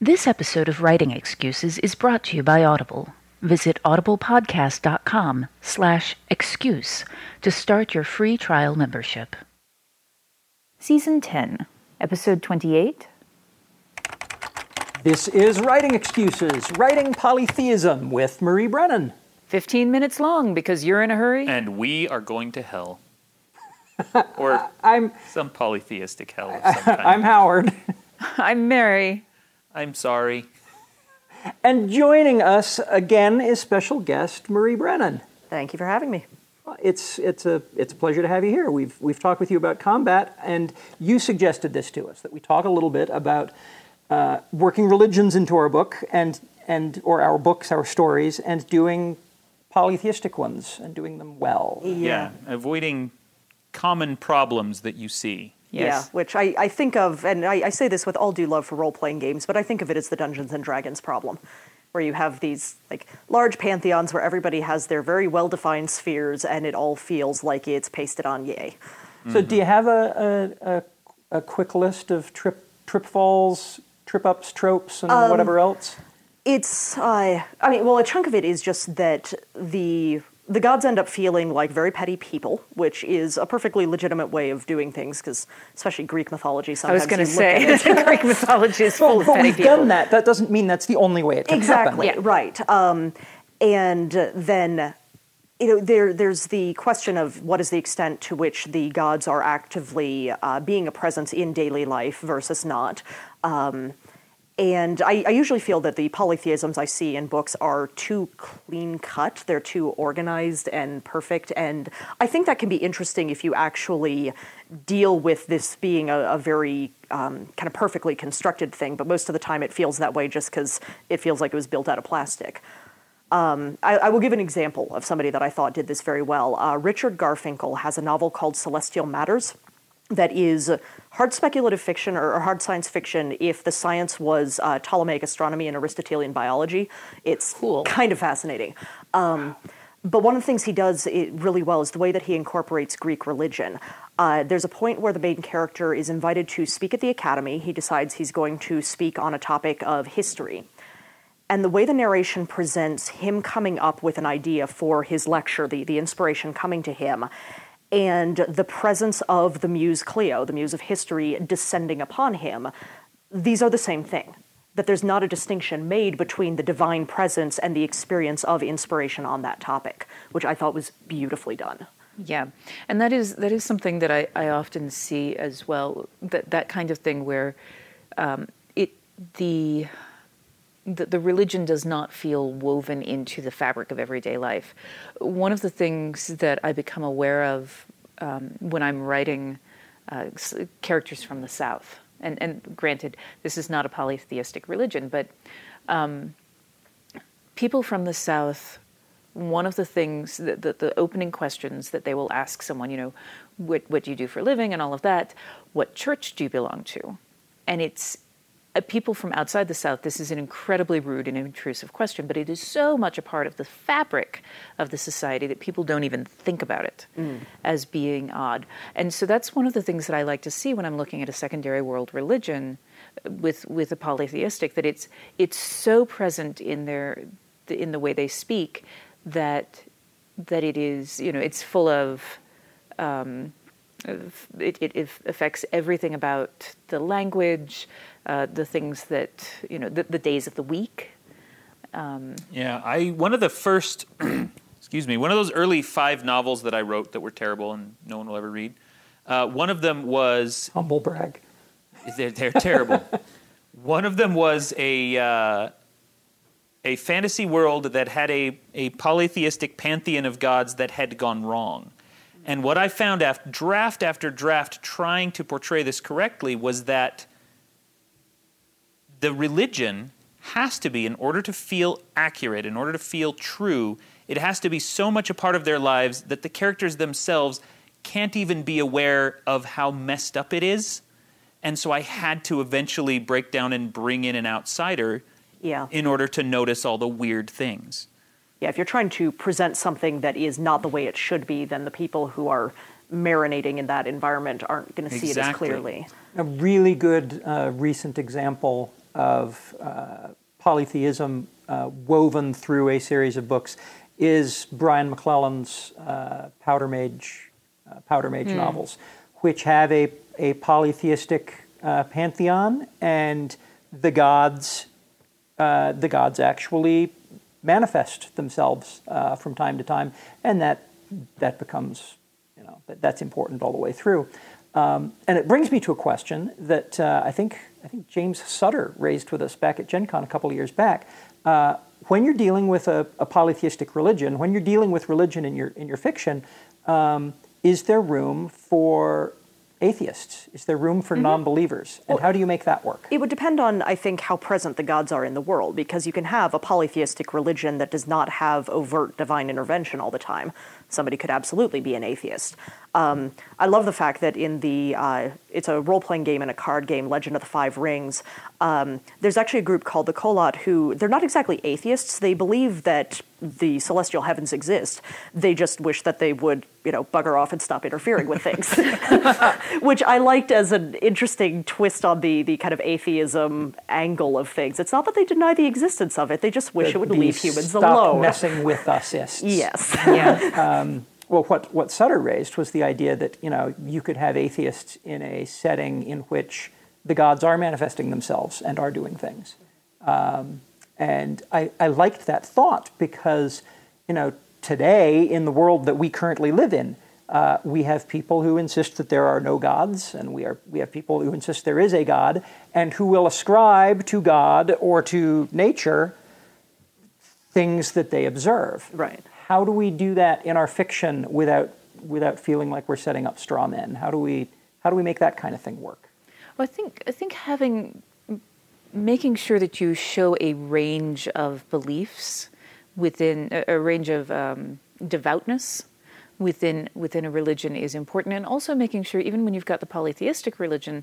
This episode of Writing Excuses is brought to you by Audible. Visit audiblepodcast.com slash excuse to start your free trial membership. Season 10, Episode 28. This is Writing Excuses, Writing Polytheism with Marie Brennan. 15 minutes long because you're in a hurry? and we are going to hell. or I'm some polytheistic hell of some kind. I'm Howard. I'm Mary. I'm sorry. And joining us again is special guest Marie Brennan. Thank you for having me. It's it's a it's a pleasure to have you here. We've we've talked with you about combat, and you suggested this to us that we talk a little bit about uh, working religions into our book and and or our books, our stories, and doing polytheistic ones and doing them well. Yeah. Avoiding common problems that you see. Yes. Yeah, which I, I think of, and I, I say this with all due love for role playing games, but I think of it as the Dungeons and Dragons problem, where you have these like large pantheons where everybody has their very well defined spheres, and it all feels like it's pasted on yay. So, do you have a, a, a, a quick list of trip trip falls, trip ups, tropes, and whatever else? It's, uh, I mean, well, a chunk of it is just that the the gods end up feeling like very petty people, which is a perfectly legitimate way of doing things, because especially Greek mythology. Sometimes I was going to say, Greek mythology is full Well, of but petty we've people. done that. That doesn't mean that's the only way it can exactly happen. right um, and uh, then you know there there's the question of what is the extent to which the gods are actively uh, being a presence in daily life versus not um, and I, I usually feel that the polytheisms I see in books are too clean cut. They're too organized and perfect. And I think that can be interesting if you actually deal with this being a, a very um, kind of perfectly constructed thing. But most of the time it feels that way just because it feels like it was built out of plastic. Um, I, I will give an example of somebody that I thought did this very well. Uh, Richard Garfinkel has a novel called Celestial Matters that is hard speculative fiction or, hard science fiction if the science was uh, Ptolemaic astronomy and Aristotelian biology. It's Cool. kind of fascinating. Um, but one of the things he does really well is the way that he incorporates Greek religion. Uh, there's a point where the main character is invited to speak at the academy. He decides he's going to speak on a topic of history. And the way the narration presents him coming up with an idea for his lecture, the, the inspiration coming to him, and the presence of the muse Clio, the muse of history, descending upon him, these are the same thing. That there's not a distinction made between the divine presence and the experience of inspiration on that topic, which I thought was beautifully done. Yeah, and that is that is something that I, I often see as well. That that kind of thing where um, it the, the the religion does not feel woven into the fabric of everyday life. One of the things that I become aware of um, when I'm writing uh, characters from the South, and and granted, this is not a polytheistic religion, but um, people from the South one of the things that the, the opening questions that they will ask someone, you know, what, what do you do for a living and all of that, what church do you belong to? And it's people from outside the South, this is an incredibly rude and intrusive question, but it is so much a part of the fabric of the society that people don't even think about it as being odd. And so that's one of the things that I like to see when I'm looking at a secondary world religion uh, with with a polytheistic that it's it's so present in their in the way they speak that that it is you know it's full of um, it, it affects everything about the language, uh, the things that you know, the, the days of the week. Yeah, I one of the first, excuse me, one of those early five novels that I wrote that were terrible and no one will ever read. Uh, one of them was Humble brag. they're, they're terrible. one of them was a uh, a fantasy world that had a a polytheistic pantheon of gods that had gone wrong. And what I found after draft after draft trying to portray this correctly was that the religion has to be, in order to feel accurate, in order to feel true, it has to be so much a part of their lives that the characters themselves can't even be aware of how messed up it is. And so I had to eventually break down and bring in an outsider Yeah. in order to notice all the weird things. Yeah, if you're trying to present something that is not the way it should be, then the people who are marinating in that environment aren't going to see it as Exactly. clearly. A really good uh, recent example of uh, polytheism uh, woven through a series of books is Brian McClellan's uh, Powder Mage, uh, Powder Mage novels, which have a, a polytheistic uh, pantheon, and the gods uh, the gods actually manifest themselves uh, from time to time, and that that becomes you know that, that's important all the way through. Um, and it brings me to a question that uh, I think I think James Sutter raised with us back at Gen Con a couple of years back. Uh, when you're dealing with a, a, polytheistic religion, when you're dealing with religion in your in your fiction, um, is there room for atheists? Is there room for mm-hmm. non-believers? And well, how do you make that work? It would depend on, I think, how present the gods are in the world, because you can have a polytheistic religion that does not have overt divine intervention all the time. Somebody could absolutely be an atheist. Um, I love the fact that in the uh, it's a role playing game and a card game, Legend of the Five Rings. Um, there's actually a group called the Kolat who they're not exactly atheists. They believe that the celestial heavens exist. They just wish that they would, you know, bugger off and stop interfering with things, which I liked as an interesting twist on the the kind of atheism angle of things. It's not that they deny the existence of it; they just wish it would leave humans stop alone. messing with us. Yes. Yeah. um, well, what, what Sutter raised was the idea that you know you could have atheists in a setting in which the gods are manifesting themselves and are doing things, um, and I, I liked that thought because you know today in the world that we currently live in, uh, we have people who insist that there are no gods, and we are we have people who insist there is a God, and who will ascribe to God or to nature things that they observe. Right how do we do that in our fiction without without feeling like we're setting up straw men? How do we how do we make that kind of thing work? Well, I think I think having making sure that you show a range of beliefs within a, range of um, devoutness within within a religion is important, and also making sure even when you've got the polytheistic religion,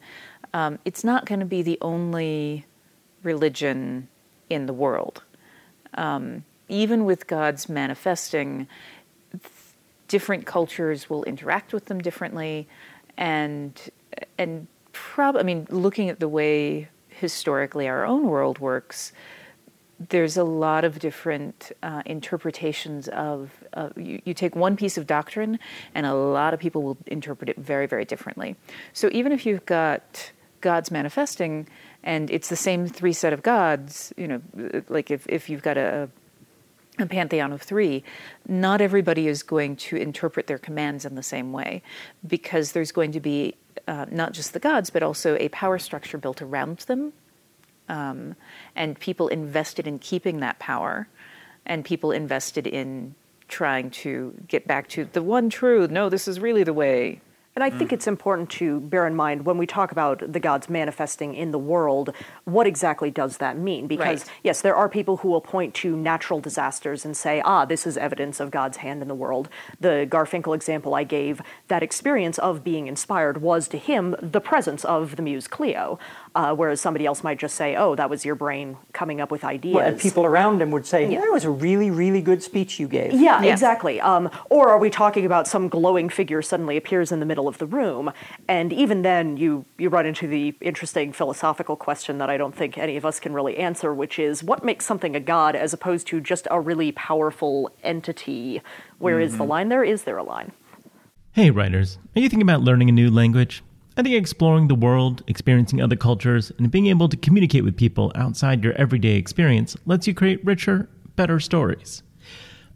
um, it's not going to be the only religion in the world. Um, even with gods manifesting, different cultures will interact with them differently, and and prob I mean, looking at the way historically our own world works, there's a lot of different uh, interpretations of. Uh, you, you, take one piece of doctrine, and a lot of people will interpret it very, very differently. So even if you've got gods manifesting, and it's the same three set of gods, you know, like if if you've got a a pantheon of three, not everybody is going to interpret their commands in the same way because there's going to be uh, not just the gods, but also a power structure built around them, um, and people invested in keeping that power, and people invested in trying to get back to the one truth. No, this is really the way. And I think mm. it's important to bear in mind when we talk about the gods manifesting in the world, what exactly does that mean? Because, right. yes, there are people who will point to natural disasters and say, ah, this is evidence of God's hand in the world. The Garfinkel example I gave, that experience of being inspired was to him the presence of the muse Clio. Uh, whereas somebody else might just say, "Oh, that was your brain coming up with ideas." Well, and people around him would say, yeah. "That was a really, really good speech you gave." Yeah, yeah. exactly. Um, or are we talking about some glowing figure suddenly appears in the middle of the room, and even then you you run into the interesting philosophical question that I don't think any of us can really answer, which is what makes something a god as opposed to just a really powerful entity? Where mm-hmm. is the mm-hmm. line there? Is there a line? Hey, writers, are you thinking about learning a new language? I think exploring the world, experiencing other cultures, and being able to communicate with people outside your everyday experience lets you create richer, better stories.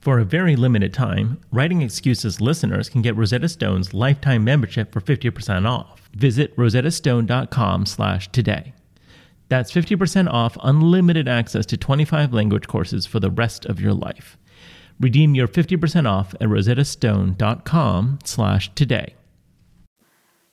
For a very limited time, Writing Excuses listeners can get Rosetta Stone's lifetime membership for 50% off. Visit rosettastone.com slash today. That's 50% off unlimited access to 25 language courses for the rest of your life. Redeem your 50% off at rosettastone.com slash today.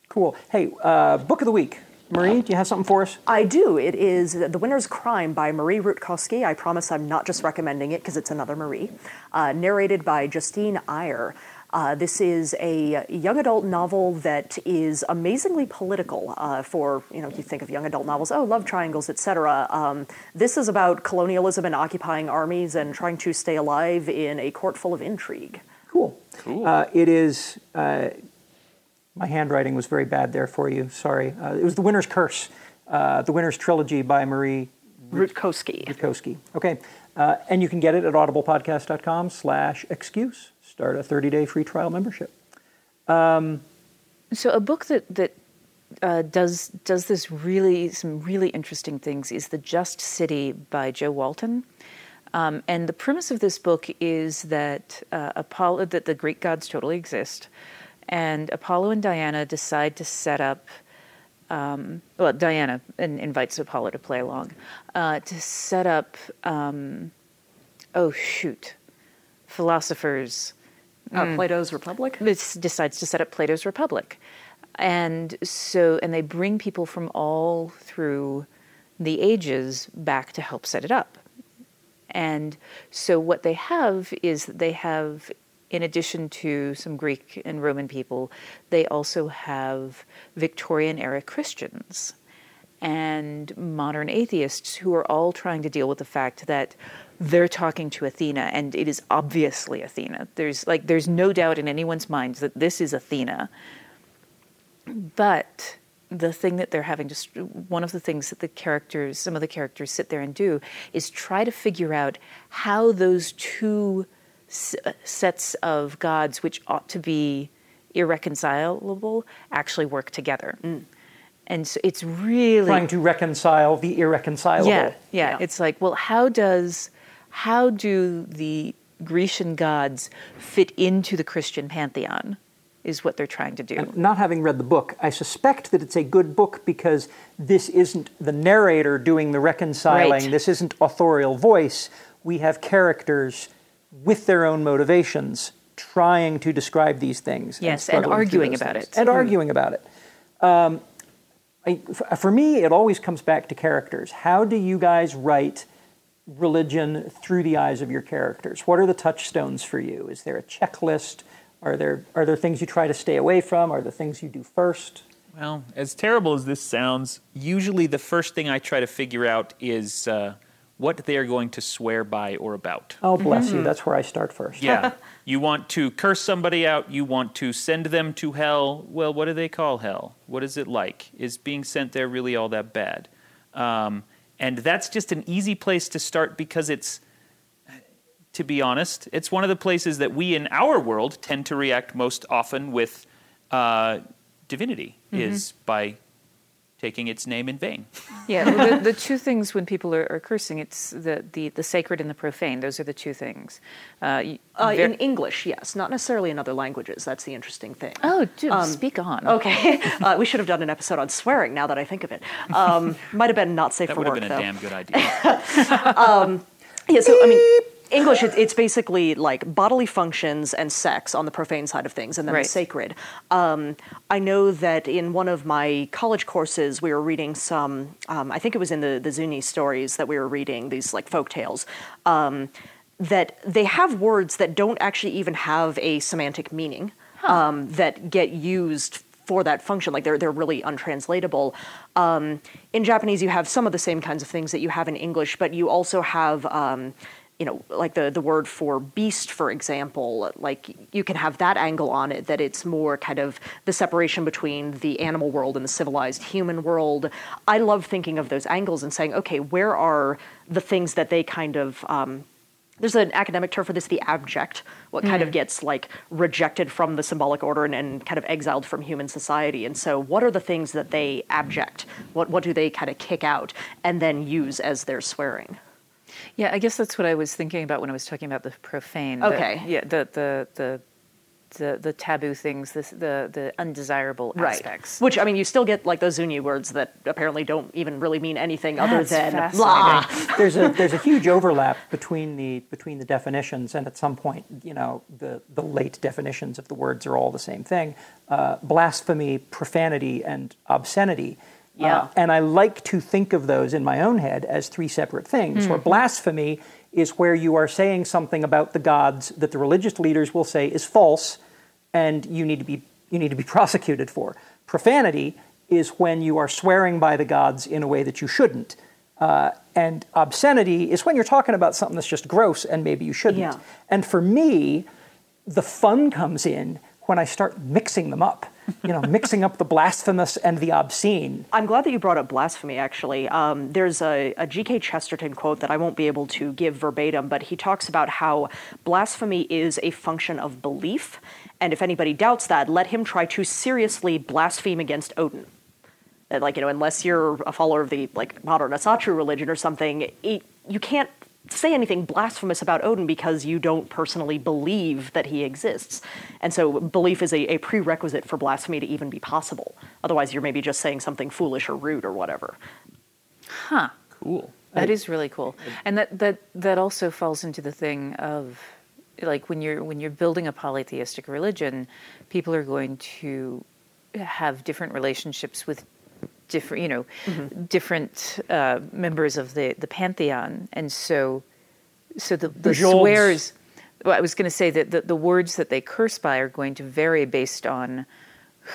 Cool. Hey, uh, book of the week. Marie, do you have something for us? I do. It is The Winner's Crime by Marie Rutkoski. I promise I'm not just recommending it because it's another Marie. Uh, narrated by Justine Eyre. Uh, this is a young adult novel that is amazingly political. Uh, for you know, you think of young adult novels, oh, love triangles, etc. Um, this is about colonialism and occupying armies and trying to stay alive in a court full of intrigue. Cool. Cool. Uh, it is. Uh, my handwriting was very bad there for you. Sorry. Uh, it was The Winner's Curse, uh, The Winner's Trilogy by Marie Rutkoski. Rutkoski. Okay. and you can get it at audiblepodcast.com slash excuse start a 30 day free trial membership. Um, so a book that that uh, does does this really some really interesting things is the Just City by Jo Walton. Um, and the premise of this book is that uh, Apollo that the Greek gods totally exist, and Apollo and Diana decide to set up. Um, well, Diana invites Apollo to play along uh, to set up. Um, oh shoot, philosophers uh, mm. Plato's Republic? It decides to set up Plato's Republic. And so, and they bring people from all through the ages back to help set it up. And so, what they have is they have, in addition to some Greek and Roman people, they also have Victorian era Christians and modern atheists who are all trying to deal with the fact that they're talking to Athena, and it is obviously Athena. There's like there's no doubt in anyone's minds that this is Athena. But the thing that they're having just one of the things that the characters some of the characters sit there and do is try to figure out how those two sets of gods which ought to be irreconcilable actually work together mm. and so it's really trying to reconcile the irreconcilable yeah, yeah yeah it's like well how does how do the Grecian gods fit into the Christian pantheon? Is what they're trying to do. And not having read the book, I suspect that it's a good book because this isn't the narrator doing the reconciling. Right. This isn't authorial voice. We have characters with their own motivations trying to describe these things. Yes, and, and arguing about things. it. And mm-hmm. arguing about it. Um, I, for me, it always comes back to characters. How do you guys write religion through the eyes of your characters? What are the touchstones for you? Is there a checklist? Are there are there things you try to stay away from? Are there things you do first? Well, as terrible as this sounds, usually the first thing I try to figure out is uh, what they are going to swear by or about. Oh, bless mm-hmm. you. That's where I start first. Yeah. you want to curse somebody out. You want to send them to hell. Well, what do they call hell? What is it like? Is being sent there really all that bad? Um, and that's just an easy place to start because it's, to be honest, it's one of the places that we in our world tend to react most often with uh, divinity, mm-hmm. is by taking its name in vain. Yeah, well, the, the, two things when people are, are, cursing, it's the, the, the sacred and the profane. Those are the two things. Uh, uh, in English, yes, not necessarily in other languages. That's the interesting thing. Oh, dude, um, speak on. Okay, uh, we should have done an episode on swearing. Now that I think of it, um, might have been not safe that for work. That would have been a damn good idea. um, yeah, so I mean English, it's basically like bodily functions and sex on the profane side of things, and then right. the sacred. Um, I know that in one of my college courses, we were reading some. Um, I think it was in the the Zuni stories that we were reading these like folk tales. Um, that they have words that don't actually even have a semantic meaning huh. Um, that get used for that function. Like they're they're really untranslatable. Um, in Japanese, you have some of the same kinds of things that you have in English, but you also have um, you know, like the, the word for beast, for example, like you can have that angle on it, that it's more kind of the separation between the animal world and the civilized human world. I love thinking of those angles and saying, okay, where are the things that they kind of, um, there's an academic term for this, the abject, what kind mm. of gets like rejected from the symbolic order and, and, kind of exiled from human society. And so, what are the things that they abject? What, what do they kind of kick out and then use as their swearing? Yeah, I guess that's what I was thinking about when I was talking about the profane. the- Okay. yeah, the the the the, the taboo things, this, the the undesirable aspects. Which I mean, you still get like those Zuni words that apparently don't even really mean anything other than fascinating. blah. there's a there's a huge overlap between the between the definitions, and at some point, you know, the the late definitions of the words are all the same thing: uh, blasphemy, profanity, and obscenity. Yeah. Uh, and I like to think of those in my own head as three separate things. Mm-hmm. Where blasphemy is where you are saying something about the gods that the religious leaders will say is false, and you need to be you need to be prosecuted for. Profanity is when you are swearing by the gods in a way that you shouldn't. Uh, and obscenity is when you're talking about something that's just gross and maybe you shouldn't. Yeah. And for me, the fun comes in when I start mixing them up. You know, mixing up the blasphemous and the obscene. I'm glad that you brought up blasphemy, actually. Um, there's a, a G.K. Chesterton quote that I won't be able to give verbatim, but he talks about how blasphemy is a function of belief, and if anybody doubts that, let him try to seriously blaspheme against Odin. Like, you know, unless you're a follower of the, like, modern Asatru religion or something, it, you can't say anything blasphemous about Odin because you don't personally believe that he exists. And so belief is a, a prerequisite for blasphemy to even be possible. Otherwise, you're maybe just saying something foolish or rude or whatever. Huh. Cool. That is really cool, and that that that also falls into the thing of like when you're when you're building a polytheistic religion, people are going to have different relationships with different you know different uh, members of the the pantheon, and so so the the swears. Well, I was going to say that the, the words that they curse by are going to vary based on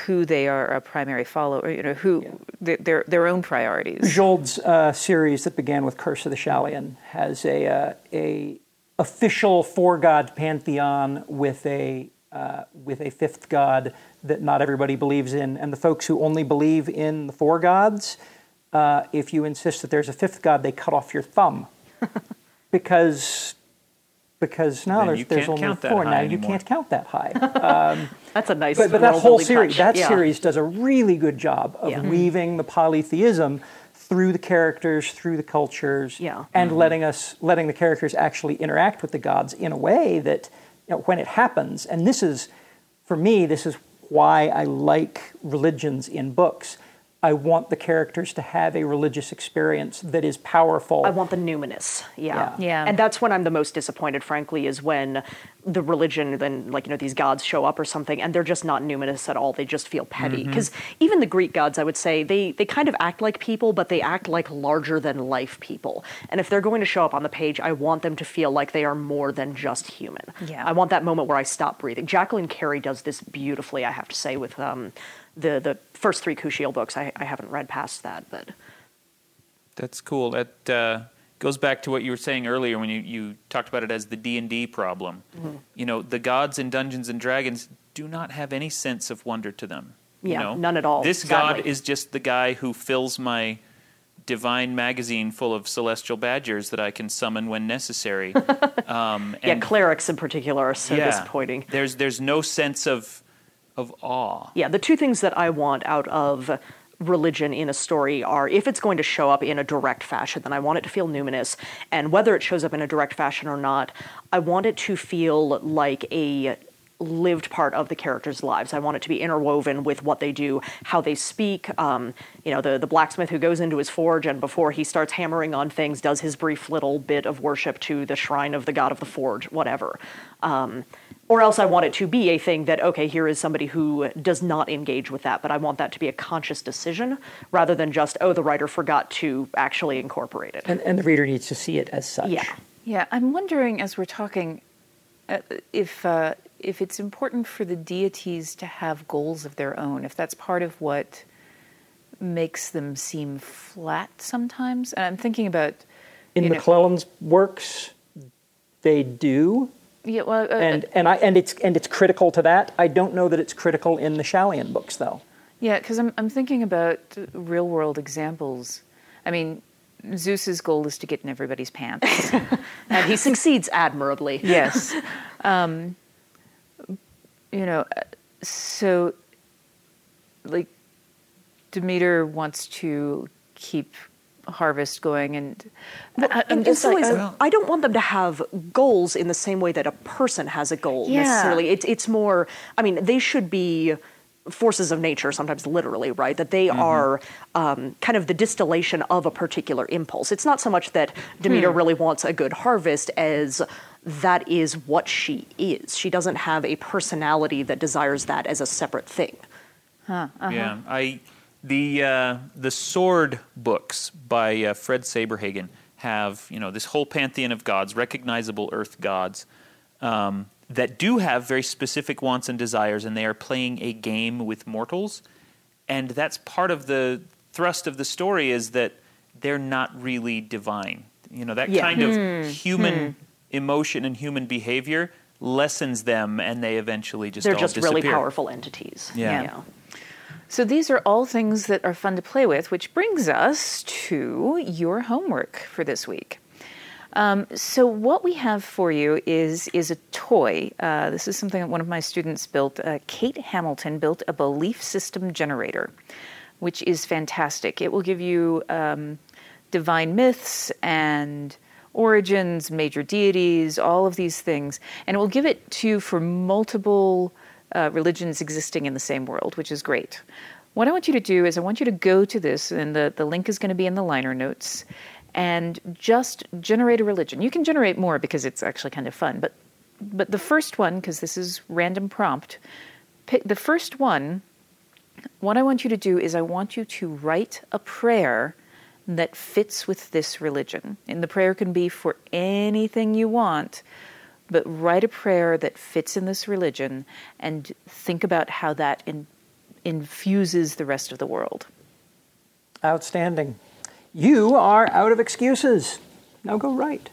who they are a primary follower, you know, who their, their their own priorities. Jold's uh, series that began with Curse of the Chalion has a uh, a official four god pantheon with a uh, with a fifth god that not everybody believes in, and the folks who only believe in the four gods, uh, if you insist that there's a fifth god, they cut off your thumb because because now Then there's there's only four high now you can't count that high. That's a nice. But, but that whole series, touch. that Yeah. series does a really good job of Yeah. weaving the polytheism through the characters, through the cultures, Yeah. and letting us letting the characters actually interact with the gods in a way that you know, when it happens, and this is for me, this is why I like religions in books. I want the characters to have a religious experience that is powerful. I want the numinous, yeah. Yeah. Yeah. And that's when I'm the most disappointed, frankly, is when the religion, then like you know these gods show up or something, and they're just not numinous at all. They just feel petty. Because even the Greek gods, I would say, they they kind of act like people, but they act like larger than life people. And if they're going to show up on the page, I want them to feel like they are more than just human. Yeah. I want that moment where I stop breathing. Jacqueline Carey does this beautifully, I have to say, with um, the the first three Kushiel books. I, I haven't read past that, but. That's cool. That uh, goes back to what you were saying earlier when you, you talked about it as the D and D problem. Mm-hmm. You know, the gods in Dungeons and Dragons do not have any sense of wonder to them. you Yeah, know? none at all, This god is just the guy who fills my divine magazine full of celestial badgers that I can summon when necessary. um, Yeah, clerics in particular are so yeah, disappointing. There's there's no sense of of awe. Yeah, the two things that I want out of religion in a story are if it's going to show up in a direct fashion, then I want it to feel numinous. And whether it shows up in a direct fashion or not, I want it to feel like a lived part of the characters' lives. I want it to be interwoven with what they do, how they speak. Um, you know, the, the blacksmith who goes into his forge and before he starts hammering on things does his brief little bit of worship to the shrine of the god of the forge, whatever. Um, or else I want it to be a thing that, okay, here is somebody who does not engage with that, but I want that to be a conscious decision rather than just, oh, the writer forgot to actually incorporate it. and, and the reader needs to see it as such. Yeah. Yeah, I'm wondering as we're talking uh, if uh, if it's important for the deities to have goals of their own, if that's part of what makes them seem flat sometimes. And I'm thinking about In you know- McClellan's works, they do, yeah, well, uh, and and I and it's and it's critical to that. I don't know that it's critical in the Chalion books, though. Yeah, because I'm I'm thinking about real world examples. I mean, Zeus's goal is to get in everybody's pants. And he succeeds admirably. yes. Um, you know, uh, so like Demeter wants to keep harvest going, and I, in, I'm in just some like, ways, uh, I- I don't want them to have goals in the same way that a person has a goal Yeah. necessarily. It's it's more. I mean, they should be forces of nature, sometimes literally, right? That they mm-hmm. are um, kind of the distillation of a particular impulse. It's not so much that Demeter hmm. really wants a good harvest as that is what she is. She doesn't have a personality that desires that as a separate thing. Uh-huh. Yeah, I the uh, the sword books by uh, Fred Saberhagen have you know this whole pantheon of gods, recognizable Earth gods, um, that do have very specific wants and desires, and they are playing a game with mortals, and that's part of the thrust of the story is that they're not really divine. You know that Yeah. kind of human emotion and human behavior lessens them, and they eventually just They're just really powerful entities. Yeah. yeah. So these are all things that are fun to play with, which brings us to your homework for this week. Um, so what we have for you is is a toy. Uh, this is something that one of my students built. Uh, Kate Hamilton built a belief system generator, which is fantastic. It will give you um, divine myths and origins, major deities, all of these things, and it will give it to you for multiple uh, religions existing in the same world, which is great. What I want you to do is I want you to go to this, and the, the link is going to be in the liner notes, and just generate a religion. You can generate more because it's actually kind of fun, but but the first one, because this is random prompt, pick the first one. What I want you to do is I want you to write a prayer that fits with this religion. And the prayer can be for anything you want, but write a prayer that fits in this religion and think about how that in, infuses the rest of the world. Outstanding. You are out of excuses. Now go right.